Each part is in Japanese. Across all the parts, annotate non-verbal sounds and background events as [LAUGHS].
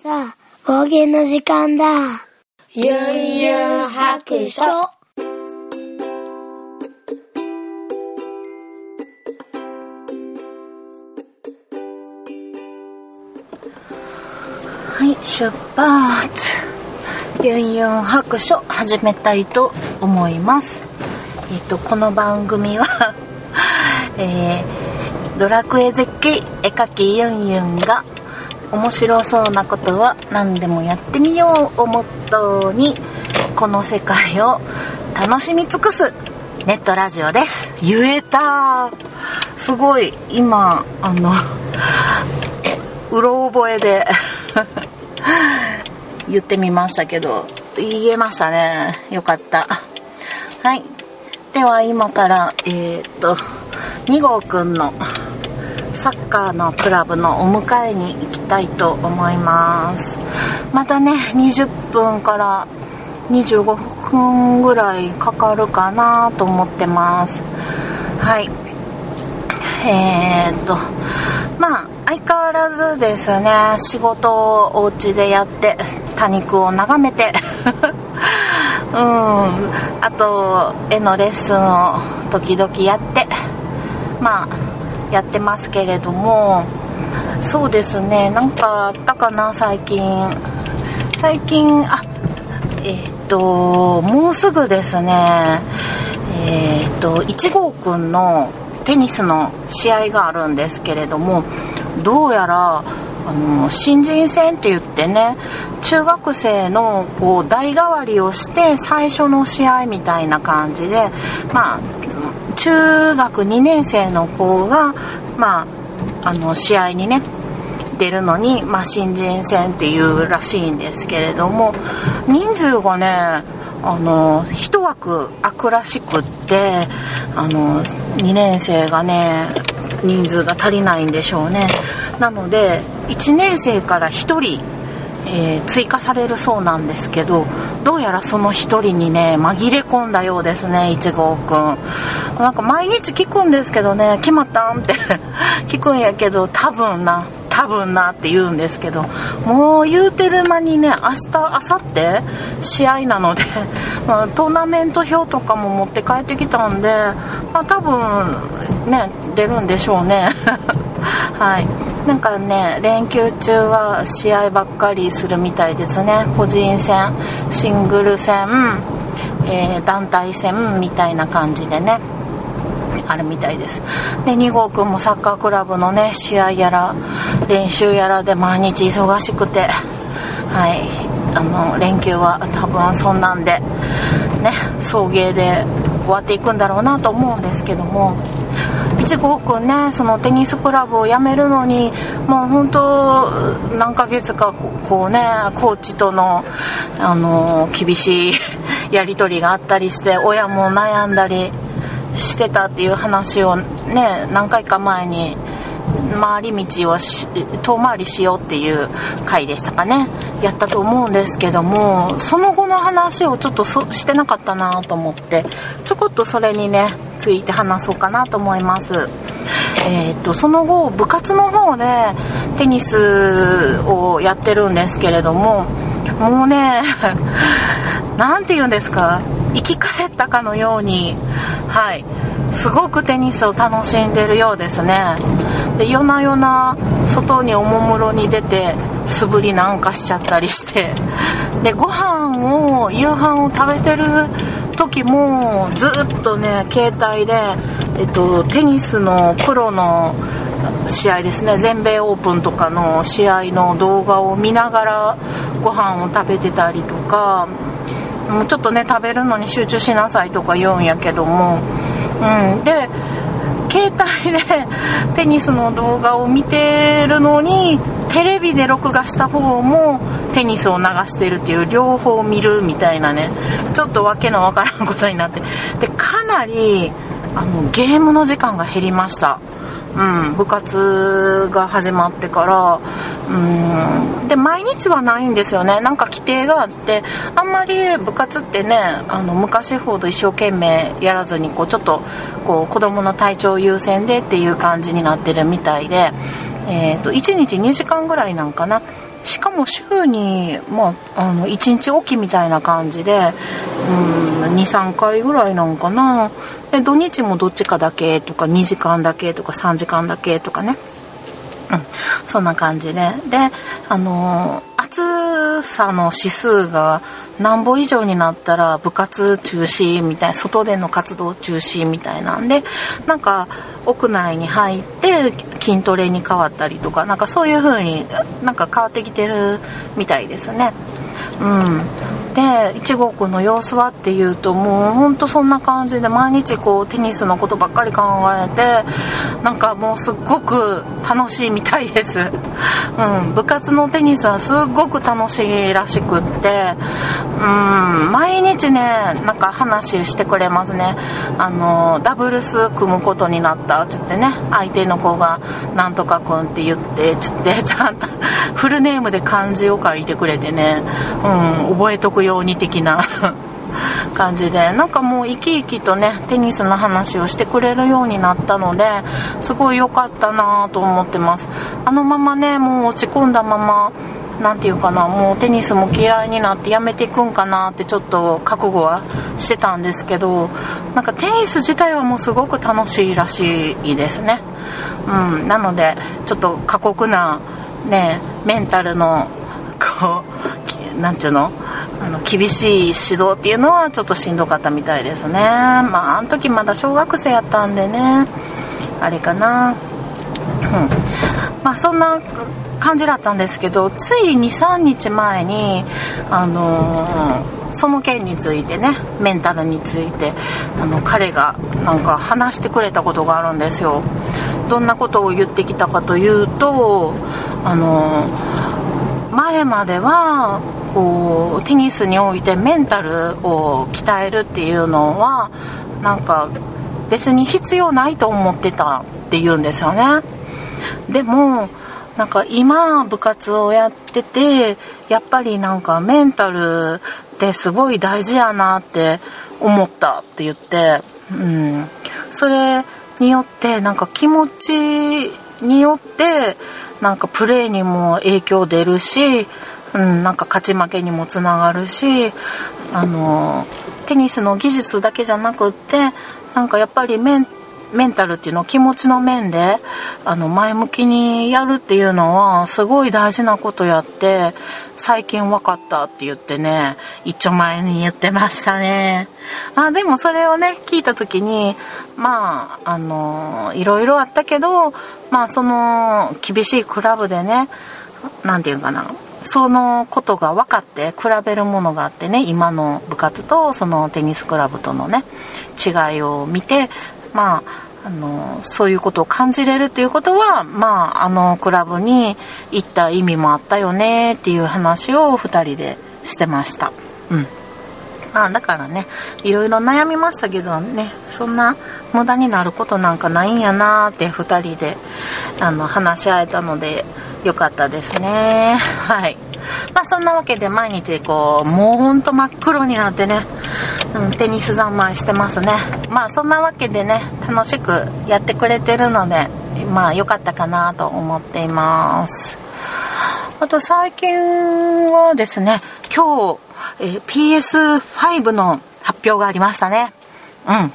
さあ、方言の時間だ。ゆんゆん白書。はい、出発。ユンユン白書始めたいと思います。えっ、と、この番組は、[LAUGHS] えー、ドラクエ絶景絵描きユンユンが面白そうなことは何でもやってみようをモットーに、この世界を楽しみ尽くすネットラジオです。言えた。すごい、今、あの、うろ覚えで [LAUGHS] 言ってみましたけど言えましたね。よかった。はい。では今からえー、っと2号くんのサッカーのクラブのお迎えに行きたいと思います。またね20分から25分ぐらいかかるかなと思ってます。はい。えー、っとまあ相変わらずですね。仕事をお家でやって多肉を眺めて。[LAUGHS] うん。あと絵のレッスンを時々やって。まあやってますけれどもそうですねなんかあったかな最近。最近あえー、っともうすぐですねえー、っと1号くんのテニスの試合があるんですけれどもどうやらあの新人戦って言ってね中学生のこう代替わりをして最初の試合みたいな感じでまあ中学2年生の子がまああの試合にね出るのに、まあ、新人戦っていうらしいんですけれども人数がねあの一枠空くらしくってあの2年生がね人数が足りないんでしょうね。なので1年生から1人、えー、追加されるそうなんですけどどうやらその1人にね紛れ込んだようですね1号くん。なんか毎日聞くんですけどね決まったんって。[LAUGHS] 聞くんやけど多分な多分なって言うんですけどもう言うてる間にね明日明後日試合なので、[LAUGHS] まあ、トーナメント表とかも持って帰ってきたんで、まあ、多分ね出るんでしょうね。[LAUGHS] [LAUGHS] はい。なんかね連休中は試合ばっかりするみたいですね。個人戦シングル戦、えー、団体戦みたいな感じでねあるみたいです。で2号くんもサッカークラブのね試合やら練習やらで毎日忙しくてはい。あの連休は多分そんなんでね送迎で終わっていくんだろうなと思うんですけども。1号くんねそのテニスクラブを辞めるのにもう本当何ヶ月かこうねコーチとのあの厳しいやり取りがあったりして親も悩んだりしてたっていう話をね何回か前に回り道を遠回りしようっていう回でしたかね。やったと思うんですけどもその後の話をちょっとしてなかったなと思ってちょこっとそれにねついて話そうかなと思います。えー、っとその後部活の方でテニスをやってるんですけれどももうね [LAUGHS] 何て言うんですか生き返ったかのようにはい。すごくテニスを楽しんでるようですね。で夜な夜な外におもむろに出て素振りなんかしちゃったりして。でご飯を夕飯を食べてる時もずっとね携帯で、えっと、テニスのプロの試合ですね。全米オープンとかの試合の動画を見ながらご飯を食べてたりとかもうちょっとね食べるのに集中しなさいとか言うんやけども、うん、で携帯でテニスの動画を見てるのにテレビで録画した方もテニスを流してるっていう両方見るみたいなね。ちょっとわけのわからんことになって。でかなりあのゲームの時間が減りました。うん、部活が始まってからうん。で毎日はないんですよね。なんか規定があってあんまり部活ってねあの昔ほど一生懸命やらずにこうちょっとこう子供の体調優先でっていう感じになってるみたいで、えーと、1日2時間ぐらいなんかな。しかも週に、まあ、あの1日おきみたいな感じで、うん、23回ぐらいなんかな。で土日もどっちかだけとか2時間だけとか3時間だけとかね。うん、そんな感じで。であの暑さの指数が何歩以上になったら部活中止みたいな外での活動中止みたいなんでなんか屋内に入って筋トレに変わったりとかなんかそういう風になんか変わってきてるみたいですね。うん。で1号くんの様子はっていうともうほんとそんな感じで毎日こうテニスのことばっかり考えてなんかもうすっごく楽しいみたいです、[LAUGHS] うん、部活のテニスはすっごく楽しいらしくってうん毎日ねなんか話してくれますね。あのダブルス組むことになったっつってね相手の子が「なんとかくん」って言ってつってちゃんと [LAUGHS] フルネームで漢字を書いてくれてね、うん、覚えとくように的な [LAUGHS] 感じでなんかもう生き生きとねテニスの話をしてくれるようになったのですごい良かったなと思ってます。あのままねもう落ち込んだまま何て言うかなもうテニスも嫌いになってやめていくんかなってちょっと覚悟はしてたんですけどなんかテニス自体はもうすごく楽しいらしいですね。うんなのでちょっと過酷なねメンタルのこう何て言うの？の厳しい指導っていうのはちょっとしんどかったみたいですね。まああの時まだ小学生やったんでね。あれかな。うん。まあそんな感じだったんですけどつい23日前にあのー、その件についてねメンタルについてあの彼がなんか話してくれたことがあるんですよ。どんなことを言ってきたかというとあの、前まではこうテニスにおいてメンタルを鍛えるっていうのはなんか別に必要ないと思ってたって言うんですよね。でもなんか今部活をやっててやっぱりなんかメンタルってすごい大事やなって思ったって言って、うん、それによってなんか気持ちによってなんかプレーにも影響出るしうん、なんか勝ち負けにもつながるしあのテニスの技術だけじゃなくってなんかやっぱりメンメンタルっていうの気持ちの面であの前向きにやるっていうのはすごい大事なことやって最近分かったって言ってね一丁前に言ってましたね。あでもそれをね聞いた時にまああのいろいろあったけどまあその厳しいクラブでね何て言うかなそのことが分かって比べるものがあってね今の部活とそのテニスクラブとのね違いを見てまああのそういうことを感じれるっていうことはまああのクラブに行った意味もあったよねっていう話を2人でしてました。うんまあだからねいろいろ悩みましたけどねそんな無駄になることなんかないんやなって2人であの話し合えたのでよかったですね。はい。まあそんなわけで毎日こうもうほんと真っ黒になってね、うん、テニス三昧してますね。まあそんなわけでね楽しくやってくれてるのでまあ良かったかなと思っています。あと最近はですね今日、えー、PS5 の発表がありましたね。うん。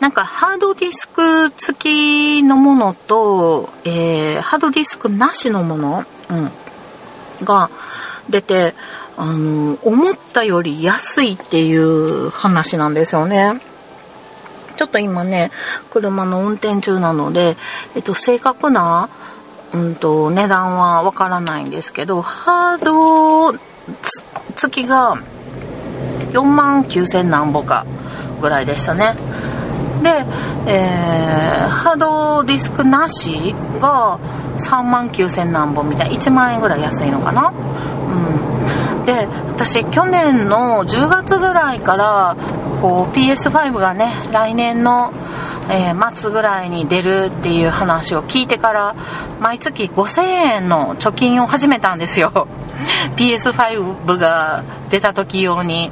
なんかハードディスク付きのものと、えー、ハードディスクなしのもの、うん、が出て、あの、思ったより安いっていう話なんですよね。ちょっと今ね、車の運転中なので、えっと、正確な、うんと、値段はわからないんですけど、ハード付きが4万9000何ぼかぐらいでしたね。で、えー、ハードディスクなしが3万9000何本みたいな1万円ぐらい安いのかな。うん。で私去年の10月ぐらいからこう PS5 がね来年の、えー、末ぐらいに出るっていう話を聞いてから毎月5000円の貯金を始めたんですよ。[LAUGHS] PS5 が出た時用に。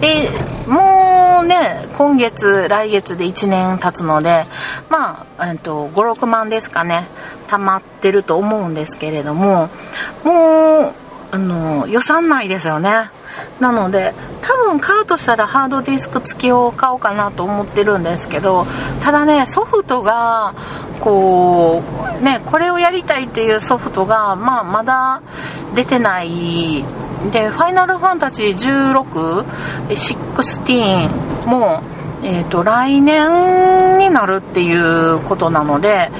でもうね今月来月で1年経つのでまあ、えっと、56万ですかね溜まってると思うんですけれどももうあの予算内ですよね。なので多分買うとしたらハードディスク付きを買おうかなと思ってるんですけどただねソフトがこうねこれをやりたいっていうソフトがまあまだ出てないで「ファイナルファンタジー16」「16」もえーと、来年になるっていうことなので、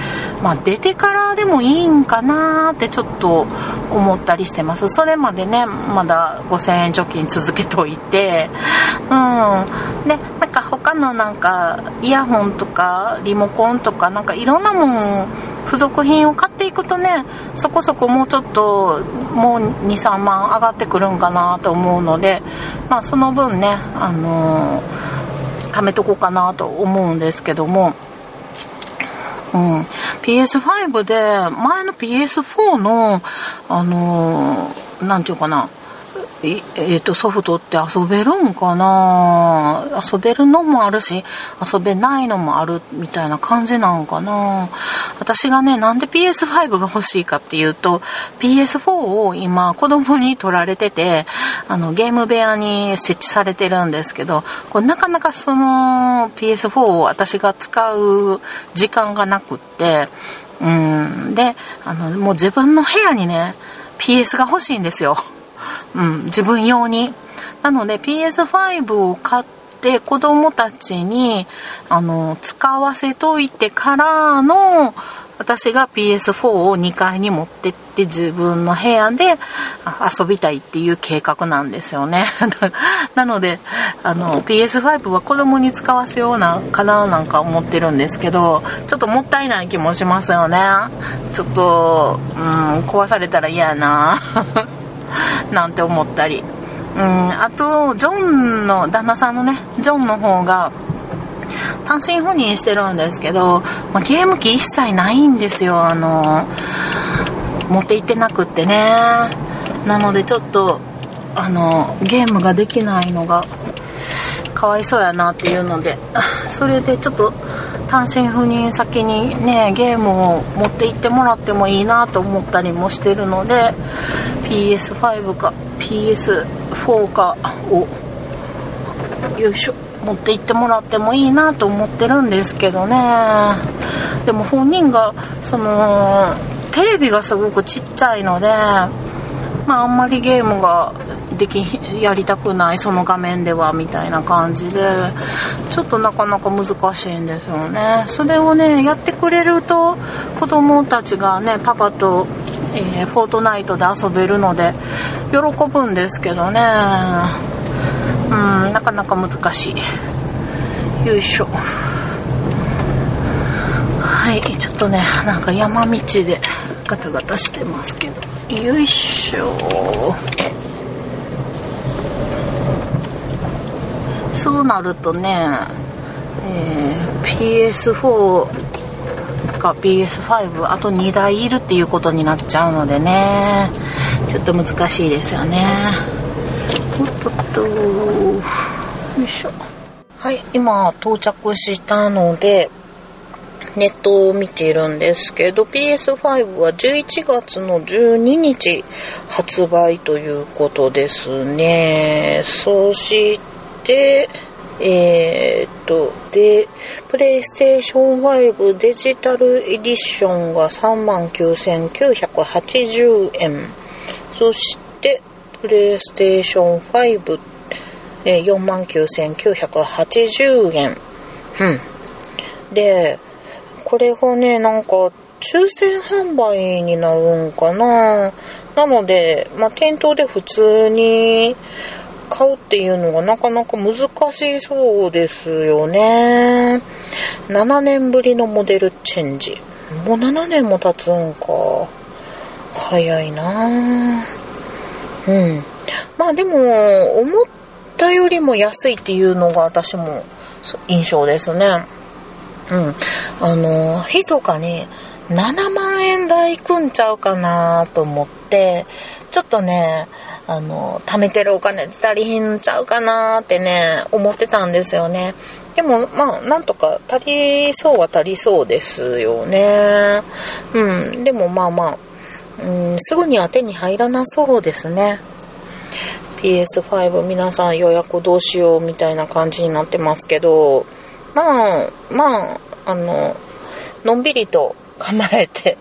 まあ、出てからでもいいんかなってちょっと思ったりしてます。それまでねまだ5000円貯金続けといてうん。でなんか他のなんかイヤホンとかリモコンとかなんかいろんなもん付属品を買っていくとねそこそこもうちょっともう23万上がってくるんかなと思うのでまあその分ねあのー貯めとこうかなと思うんですけども、うん、PS5 で前の PS4 のあの何て言うかなええー、とソフトって遊べるんかな？遊べるのもあるし遊べないのもあるみたいな感じなんかな？私がねなんで PS5 が欲しいかっていうと PS4 を今子供に取られててあのゲーム部屋に設置されてるんですけどこれなかなかその PS4 を私が使う時間がなくってうんであのもう自分の部屋にね PS が欲しいんですよ。うん、自分用に。なので PS5 を買って子供たちにあの使わせといてからの私が PS4 を2階に持ってって自分の部屋で遊びたいっていう計画なんですよね。[LAUGHS] なのであの PS5 は子供に使わせようなかななんか思ってるんですけどちょっともったいない気もしますよね。ちょっと、うん、壊されたら嫌やな。[LAUGHS] なんて思ったり。うん、あと、ジョンの、旦那さんのね、ジョンの方が、単身赴任してるんですけど、まあ、ゲーム機一切ないんですよ、あの、持って行ってなくってね。なのでちょっと、あの、ゲームができないのが、かわいそうやなっていうので、[LAUGHS] それでちょっと、単身赴任先にねゲームを持って行ってもらってもいいなと思ったりもしてるので PS5 か PS4 かをよいしょ持って行ってもらってもいいなと思ってるんですけどね。でも本人がそのテレビがすごくちっちゃいのでまああんまりゲームができやりたくないその画面ではみたいな感じでちょっとなかなか難しいんですよね。それをねやってくれると子供たちがねパパと、えー、フォートナイトで遊べるので喜ぶんですけどね。うんなかなか難しい。よいしょ。はいちょっとねなんか山道でガタガタしてますけど。よいしょ。そうなるとね、えー、PS4 か PS5 あと2台いるっていうことになっちゃうのでね。ちょっと難しいですよね。おっとっとよいしょ。はい今到着したのでネットを見ているんですけど PS5 は11月の12日発売ということですね。そしてで、えー、っと、で、プレイステーション5デジタルエディションが39,980円。そして、プレイステーション5、えー、49,980円。うん。で、これがね、なんか、抽選販売になるんかななので、まあ、店頭で普通に買うっていうのがなかなか難しそうですよね。7年ぶりのモデルチェンジ。もう7年も経つんか。早いなうん。まあでも、思ったよりも安いっていうのが私も印象ですね。うん。あの、密かに7万円台いくんちゃうかなと思って、ちょっとね、あの貯めてるお金足りひんちゃうかなってね思ってたんですよね。でもまあなんとか足りそうは足りそうですよね。うん。でもまあまあうんすぐには手に入らなそうですね。PS5 皆さん予約どうしようみたいな感じになってますけどまあまああののんびりと構えて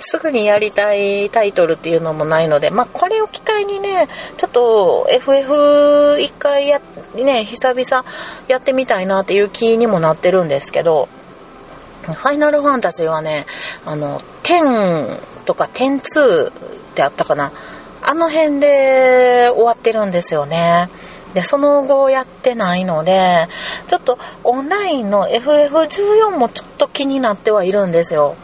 すぐにやりたいタイトルっていうのもないのでまあこれを機会にねちょっと FF1 回やね久々やってみたいなっていう気にもなってるんですけどファイナルファンタジーはねあの10とか102ってあったかな。あの辺で終わってるんですよね。でその後やってないのでちょっとオンラインの FF14 もちょっと気になってはいるんですよ。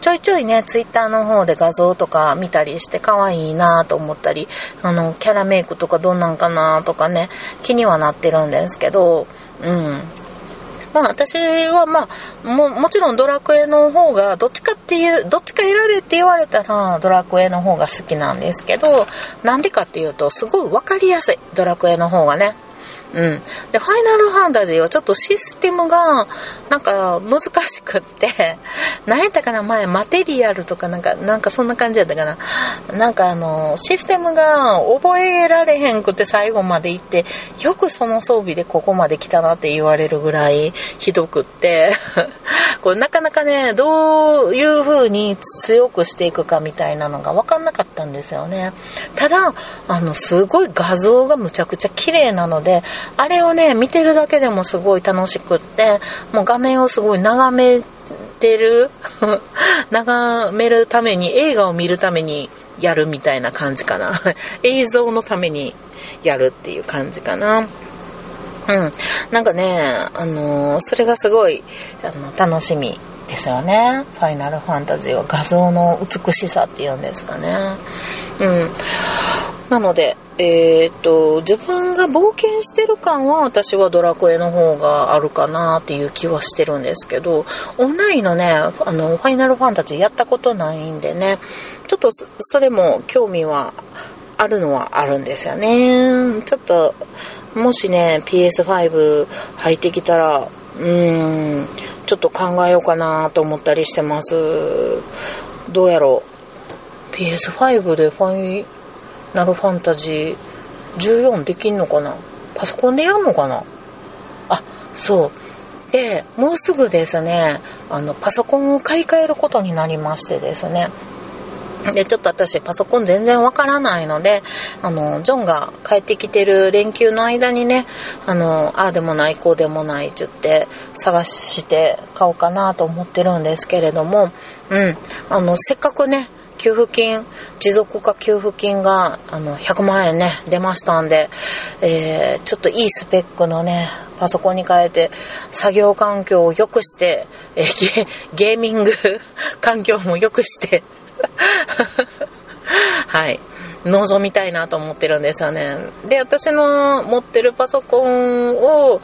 ちょいちょいねツイッターの方で画像とか見たりして可愛いなと思ったりあのキャラメイクとかどんなんかなとかね気にはなってるんですけどうんまあ私はまあももちろんドラクエの方がどっちかっていうどっちか選べって言われたらドラクエの方が好きなんですけどなんでかっていうとすごい分かりやすいドラクエの方がね。うん、でファイナルファンタジーはちょっとシステムがなんか難しくって [LAUGHS] 何やったかな前マテリアルとかなんかなんかそんな感じやったかな。なんかあのシステムが覚えられへんくて最後まで行ってよくその装備でここまで来たなって言われるぐらいひどくって。[LAUGHS] これなかなかねどういう風に強くしていくかみたいなのが分かんなかったんですよね。ただあのすごい画像がむちゃくちゃ綺麗なのであれをね見てるだけでもすごい楽しくってもう画面をすごい眺めてる [LAUGHS] 眺めるために映画を見るためにやるみたいな感じかな。[LAUGHS] 映像のためにやるっていう感じかな。うん、なんかね、あのー、それがすごいあの楽しみですよね。ファイナルファンタジーは画像の美しさっていうんですかね。うん。なのでえー、っと自分が冒険してる感は私はドラクエの方があるかなっていう気はしてるんですけどオンラインのねあのファイナルファンタジーやったことないんでねちょっとそれも興味はあるのはあるんですよね。ちょっともしね PS5 入ってきたらうーんちょっと考えようかなと思ったりしてます。どうやろう？PS5 でファイナルファンタジー14できんのかな？パソコンでやんのかな？あそう。でもうすぐですねあのパソコンを買い替えることになりましてですね。でちょっと私パソコン全然わからないのであのジョンが帰ってきてる連休の間にねあのああでもないこうでもないって言って探して買おうかなと思ってるんですけれども、うん、あのせっかくね給付金持続化給付金があの100万円ね出ましたんで、えー、ちょっといいスペックのねパソコンに変えて作業環境を良くして、えー、ゲーミング [LAUGHS] 環境も良くして。[LAUGHS] はい。望みたいなと思ってるんですよね。で私の持ってるパソコンを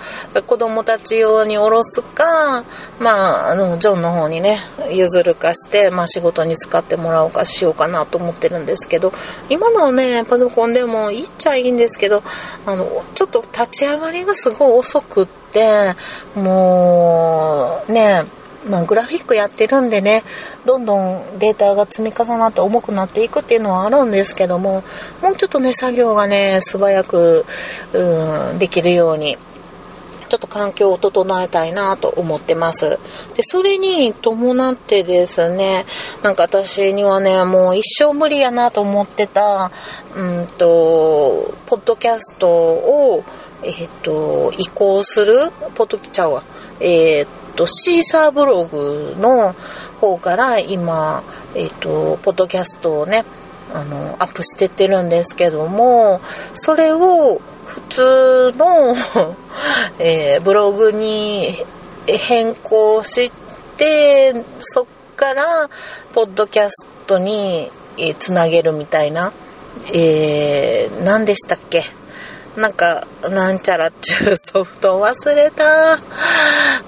子供たち用に下ろすかまああのジョンの方にね譲るかして、まあ、仕事に使ってもらおうかしようかなと思ってるんですけど今のねパソコンでもいいっちゃいいんですけどあのちょっと立ち上がりがすごい遅くってもうねまあ、グラフィックやってるんでねどんどんデータが積み重なって重くなっていくっていうのはあるんですけどももうちょっとね作業がね素早くうんできるようにちょっと環境を整えたいなと思ってます。で、それに伴ってですね、なんか私にはね、もう一生無理やなと思ってた、うんと、ポッドキャストを、えっ、と、移行する、ポッドキちゃうわ。えっ、ー、と、シーサーブログの方から今、えっ、と、ポッドキャストをね、あの、アップしてってるんですけども、それを普通の [LAUGHS] えー、ブログに変更して、そっから、ポッドキャストに、えー、つなげるみたいな、えー、何でしたっけ？なんか、なんちゃらっちゅうソフト忘れた。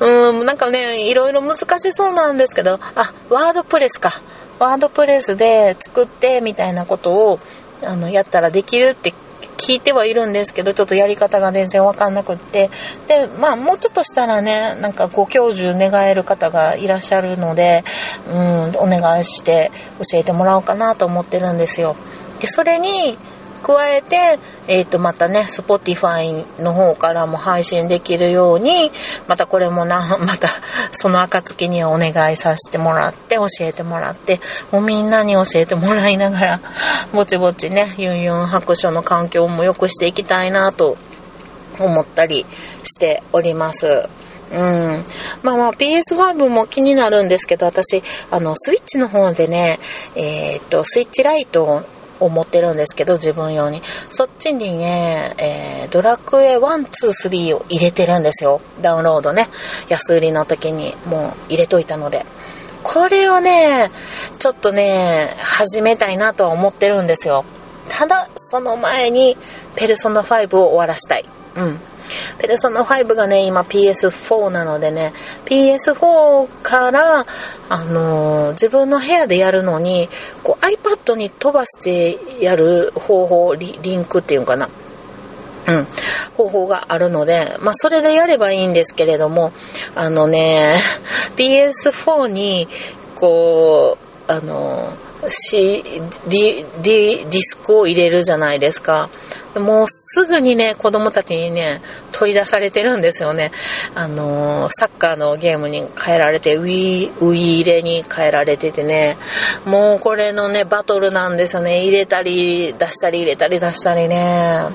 うん、なんかね、いろいろ難しそうなんですけど、あ、ワードプレスか。ワードプレスで作ってみたいなことをあのやったらできるって聞いてはいるんですけどちょっとやり方が全然分かんなくってでまあもうちょっとしたらねなんかご教授願える方がいらっしゃるので、うん、お願いして教えてもらおうかなと思ってるんですよ。でそれに加えて、えー、とまたね Spotify の方からも配信できるようにまたこれもな [LAUGHS] またその暁にはお願いさせてもらって教えてもらってもうみんなに教えてもらいながら [LAUGHS] ぼちぼちねユンユン白書の環境も良くしていきたいなと思ったりしております。うん、まあまあ PS5 も気になるんですけど私あのスイッチの方でねえー、っとスイッチライト思ってるんですけど自分用に。そっちにね、えー、ドラクエ123を入れてるんですよ。ダウンロードね。安売りの時にもう入れといたので。これをねちょっとね始めたいなとは思ってるんですよ。ただその前にペルソナ5を終わらしたい。うん。ペルソナ5がね、今 PS4 なのでね、PS4 から、あのー、自分の部屋でやるのに、こう iPad に飛ばしてやる方法、リリンクっていうかな。うん、方法があるので、まあ、それでやればいいんですけれども、あのね、[LAUGHS] PS4 に、こう、あの、C、ディ、ディスクを入れるじゃないですか。もうすぐにね、子供たちにね、取り出されてるんですよね。あのー、サッカーのゲームに変えられて、ウィー、ウィーレに変えられててね、もうこれのね、バトルなんですよね。入れたり、出したり、入れたり、出したりね。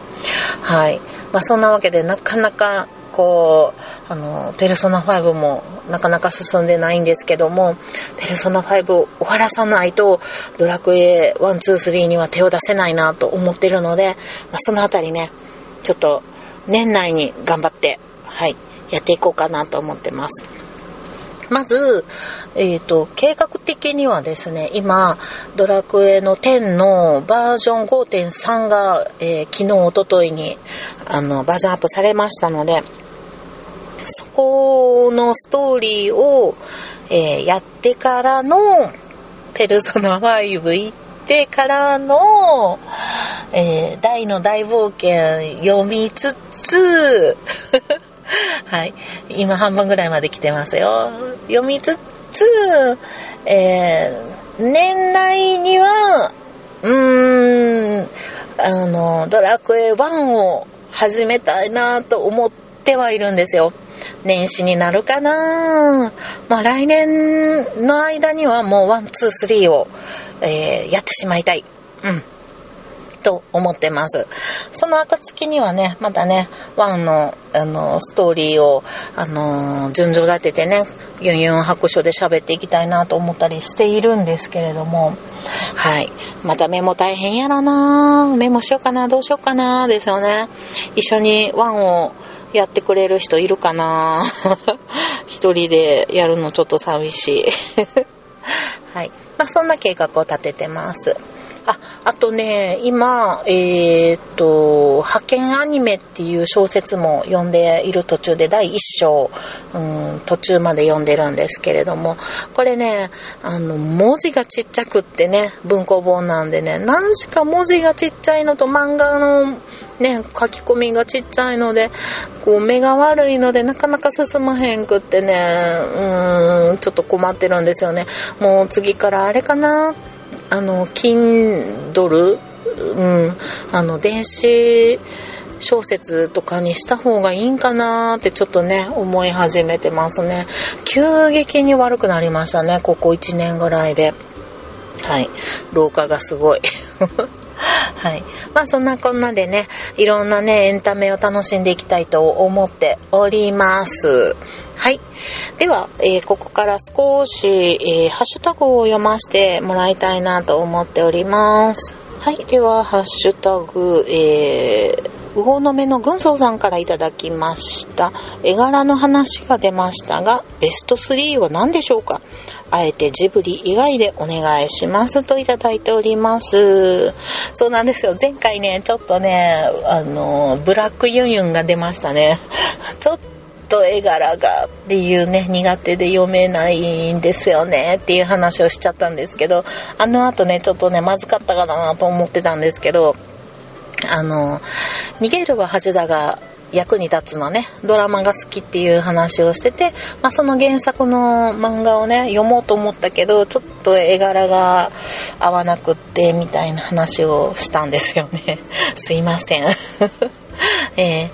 はい。まあそんなわけで、なかなか、こうあのペルソナ5もなかなか進んでないんですけどもペルソナ5を終わらさないとドラクエ123には手を出せないなと思ってるので、まあ、その辺りねちょっと年内に頑張ってはいやっていこうかなと思ってます。まず、えっ、ー、と、計画的にはですね、今、ドラクエの10のバージョン5.3が、えー、昨日、おとといに、あの、バージョンアップされましたので、そこのストーリーを、えー、やってからの、ペルソナ5行ってからの、えー、大の大冒険読みつつ [LAUGHS] はい。今半分ぐらいまで来てますよ。読みつつ、えー、年内には、うーん、あの、ドラクエ1を始めたいなと思ってはいるんですよ。年始になるかなまあ来年の間にはもう one、two、three を、えー、やってしまいたい。うん。と思ってます。その暁にはね、またね、 one の、あの、ストーリーを、あの、順序立ててね、ユンユン白書で喋っていきたいなと思ったりしているんですけれども、はい。またメモ大変やろなメモしようかなどうしようかなですよね。一緒にワンをやってくれる人いるかな？[LAUGHS] 一人でやるのちょっと寂しい [LAUGHS] はい。まあ、そんな計画を立ててます。あ、あとね、今、えー、っと、派遣アニメっていう小説も読んでいる途中で第1章、うん、途中まで読んでるんですけれども、これね、あの、文字がちっちゃくってね、文庫本なんでね、何しか文字がちっちゃいのと漫画のね、書き込みがちっちゃいので、こう目が悪いのでなかなか進まへんくってね、うん、ちょっと困ってるんですよね。もう次からあれかな、あの、Kindle、うん、あの、電子小説とかにした方がいいんかなってちょっとね、思い始めてますね。急激に悪くなりましたね、ここ1年ぐらいで。はい。老化がすごい。[LAUGHS] はい。まあそんなこんなでね、いろんなね、エンタメを楽しんでいきたいと思っております。はい。では、えー、ここから少し、えー、ハッシュタグを読ませてもらいたいなと思っております。はい。では、ハッシュタグ、えー、魚の目の軍曹さんからいただきました。絵柄の話が出ましたが、ベスト3は何でしょうか？あえてジブリ以外でお願いしますといただいております。そうなんですよ。前回ね、ちょっとね、あの、ブラックユンユンが出ましたね。[LAUGHS] ちょっと絵柄がっていうね、苦手で読めないんですよねっていう話をしちゃったんですけど、あの後ね、ちょっとね、まずかったかなと思ってたんですけど、あの逃げるは橋田が役に立つのねドラマが好きっていう話をしてて、まあ、その原作の漫画をね読もうと思ったけどちょっと絵柄が合わなくってみたいな話をしたんですよね。[LAUGHS] すいません。[LAUGHS] え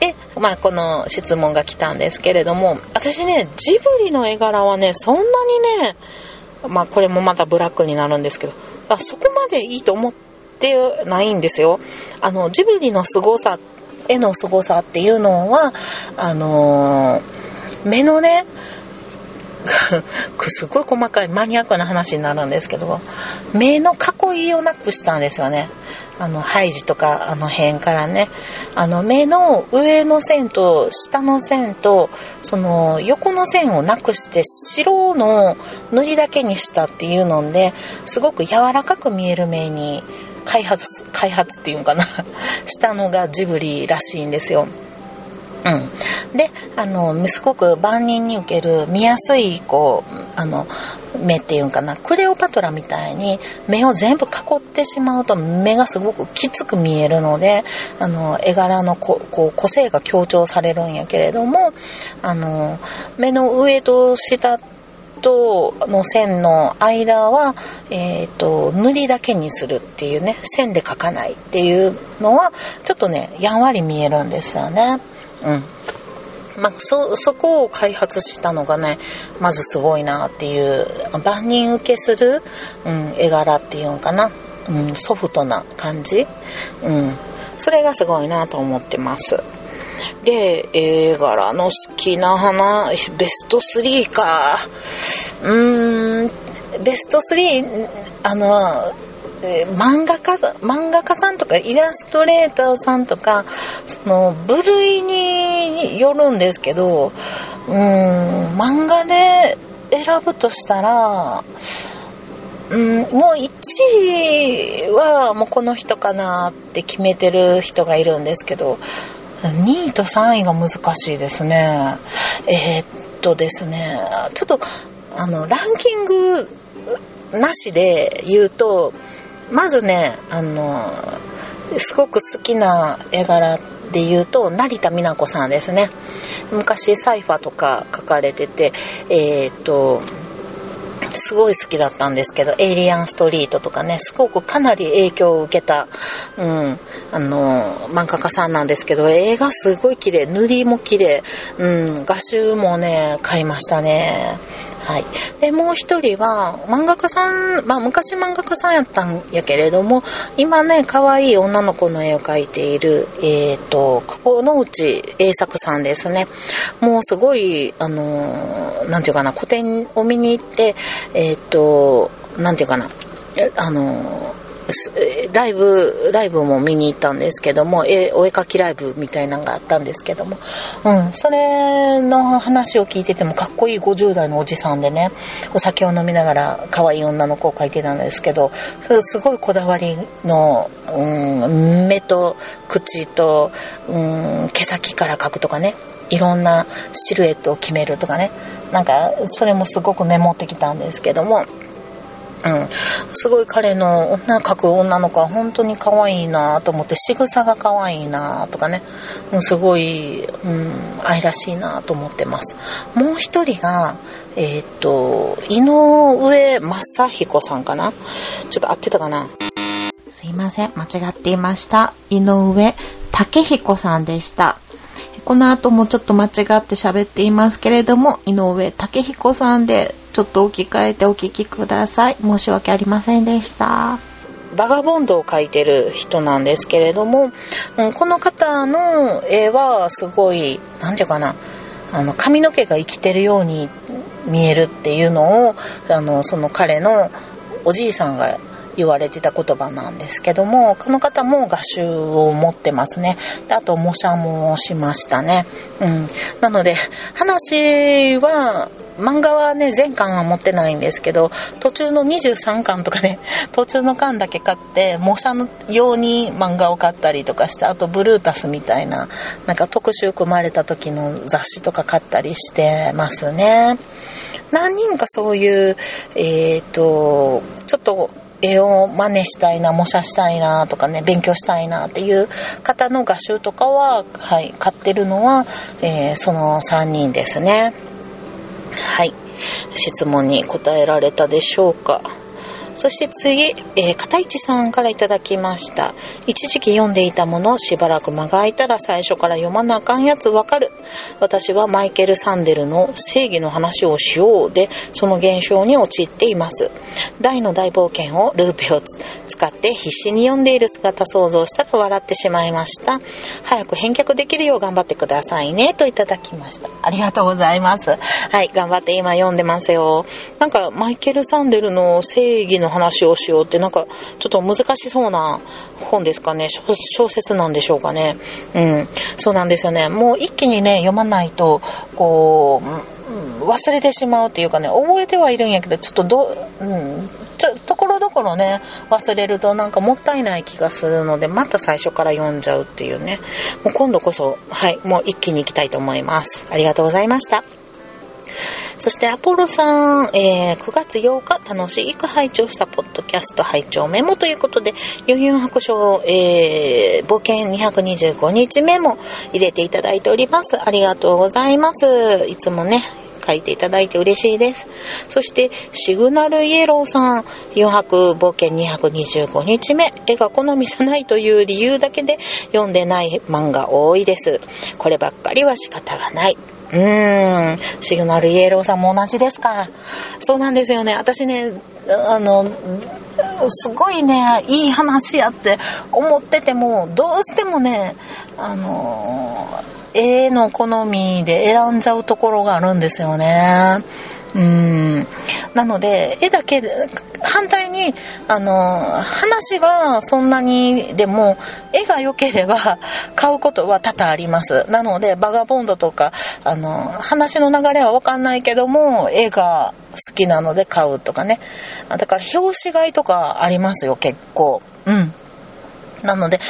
ー、で、まあ、この質問が来たんですけれども私ねジブリの絵柄はねそんなにねまあこれもまたブラックになるんですけどあそこまでいいと思ってないんですよ。あのジブリの凄さ絵の凄さっていうのはあのー、目のね [LAUGHS] すごい細かいマニアックな話になるんですけど目の囲いをなくしたんですよね。あのハイジとかあの辺からね。あの目の上の線と下の線とその横の線をなくして白の塗りだけにしたっていうのですごく柔らかく見える目に開発開発っていうのかな。[LAUGHS] したのがジブリらしいんですよ。うん、であのすごく万人に受ける見やすいこうあの目っていうんかな。クレオパトラみたいに目を全部囲ってしまうと目がすごくきつく見えるのであの絵柄のここう個性が強調されるんやけれどもあの目の上と下ってとの線の間は、えーと、塗りだけにするっていうね線で描かないっていうのはちょっとねやんわり見えるんですよね。うんまあ、そそこを開発したのがねまずすごいなっていう万人受けする、うん、絵柄っていうのかな、うん、ソフトな感じ、うん、それがすごいなと思ってます。で、絵柄の好きな花、ベスト3か。うーん、ベスト3、あの、漫画家漫画家さんとかイラストレーターさんとかその部類によるんですけどうん漫画で選ぶとしたらうんもう1位はもうこの人かなって決めてる人がいるんですけど2位と3位が難しいですね。えー、っとですねちょっとあのランキングなしで言うとまずねあのすごく好きな絵柄で言うと成田美奈子さんですね。昔サイファとか書かれててえー、っとすごい好きだったんですけど「エイリアンストリート」とかねすごくかなり影響を受けた、うん、あの漫画家さんなんですけど映画すごい綺麗塗りも綺麗、うん、画集もね買いましたね。はい、でもう一人は漫画家さん、まあ、昔漫画家さんやったんやけれども今ね可愛い女の子の絵を描いている、えーと、久保之内栄作さんですね。もうすごいあの何て言うかな個展を見に行ってえっ、ー、と何て言うかなあのライブライブも見に行ったんですけどもえお絵かきライブみたいなのがあったんですけども、うん、それの話を聞いててもかっこいい50代のおじさんでねお酒を飲みながら可愛い女の子を描いてたんですけどすごいこだわりの、うん、目と口と、うん、毛先から描くとかねいろんなシルエットを決めるとかねなんかそれもすごくメモってきたんですけども。うん、すごい彼の女描く女の子は本当に可愛いなと思って仕草が可愛いなとかね。もうすごい、うん、愛らしいなと思ってます。もう一人がえっ、と井上正彦さんかな。ちょっと合ってたかな。すいません。間違っていました。井上武彦さんでした。この後もちょっと間違って喋っていますけれども井上武彦さんでちょっと置き換えてお聞きください。申し訳ありませんでした。バガボンドを描いてる人なんですけれども、うん、この方の絵はすごい何て言うかなあの髪の毛が生きてるように見えるっていうのをあのその彼のおじいさんが言われてた言葉なんですけどもこの方も画集を持ってますね。であと模写もしましたね、うん、なので話は漫画はね全巻は持ってないんですけど途中の23巻とかね [LAUGHS] 途中の巻だけ買って模写のように漫画を買ったりとかしてあとブルータスみたいななんか特集組まれた時の雑誌とか買ったりしてますね。何人かそういうえっ、ー、とちょっと絵を真似したいな模写したいなとかね勉強したいなっていう方の画集とかは、はい、買ってるのは、えー、その3人ですね。はい質問に答えられたでしょうかそして次、えー、片市さんから頂きました。一時期読んでいたもの、しばらく間が空いたら最初から読まなあかんやつわかる。私はマイケル・サンデルの正義の話をしようで、その現象に陥っています。大の大冒険をルーペを使って必死に読んでいる姿想像したら笑ってしまいました。早く返却できるよう頑張ってくださいね、といただきました。ありがとうございます。はい、頑張って今読んでますよ。なんか、マイケル・サンデルの正義のの話をしようってなんかちょっと難しそうな本ですかね小説なんでしょうかねうんそうなんですよねもう一気にね読まないとこう忘れてしまうっていうかね覚えてはいるんやけどちょっとどうんちょところどころね忘れるとなんかもったいない気がするのでまた最初から読んじゃうっていうねもう今度こそはいもう一気に行きたいと思いますありがとうございましたそしてアポロさん、えー、9月8日楽しく拝聴したポッドキャスト拝聴メモということで、ユンユン白書、えー、冒険225日目も入れていただいております。ありがとうございます。いつもね、書いていただいて嬉しいです。そして、シグナルイエローさん、4泊冒険225日目、絵が好みじゃないという理由だけで読んでない漫画多いです。こればっかりは仕方がない。うーん、シグナルイエローさんも同じですか。そうなんですよね。私ね、あの、すごいね、いい話やって思ってても、どうしてもね、あの、絵の好みで選んじゃうところがあるんですよね。うんなので絵だけにあの話はそんなにでも絵が良ければ買うことは多々あります。なのでバガボンドとかあの話の流れは分かんないけども絵が好きなので買うとかね。だから表紙買いとかありますよ結構。うん。なので、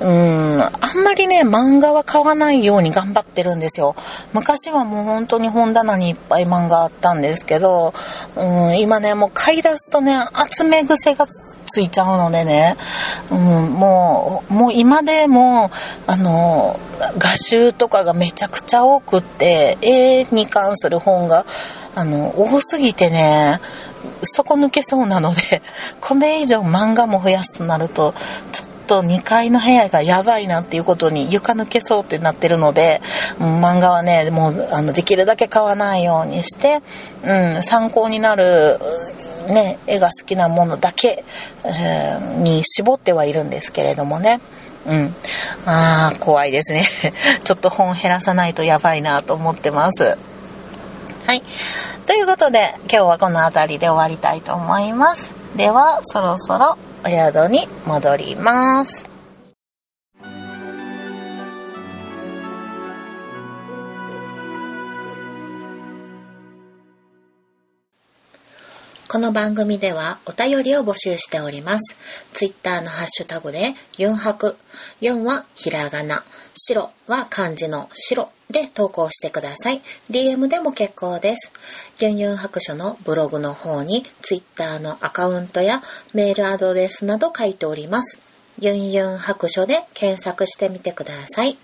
うん、あんまりね、漫画は買わないように頑張ってるんですよ。昔はもう本当に本棚にいっぱい漫画あったんですけど、うん、今ね、もう買い出すとね、集め癖がついちゃうのでね、うん、もう、もう今でも、あの、画集とかがめちゃくちゃ多くって、絵に関する本が、あの、多すぎてね、底抜けそうなので、これ以上漫画も増やすとなると、ちょっとと2階の部屋がやばいなっていうことに床抜けそうってなってるので、うん、漫画はねもうあのできるだけ買わないようにして、うん、参考になる、ね、絵が好きなものだけ、えー、に絞ってはいるんですけれどもね。うん。ああ、怖いですね。[LAUGHS] ちょっと本減らさないとやばいなと思ってます。はい。ということで、今日はこの辺りで終わりたいと思います。では、そろそろお宿に戻ります。この番組ではお便りを募集しております。ツイッターのハッシュタグで4泊。4はひらがな。白は漢字の白で投稿してください。DM でも結構です。ユンユン白書のブログの方に Twitter のアカウントやメールアドレスなど書いております。ユンユン白書で検索してみてください。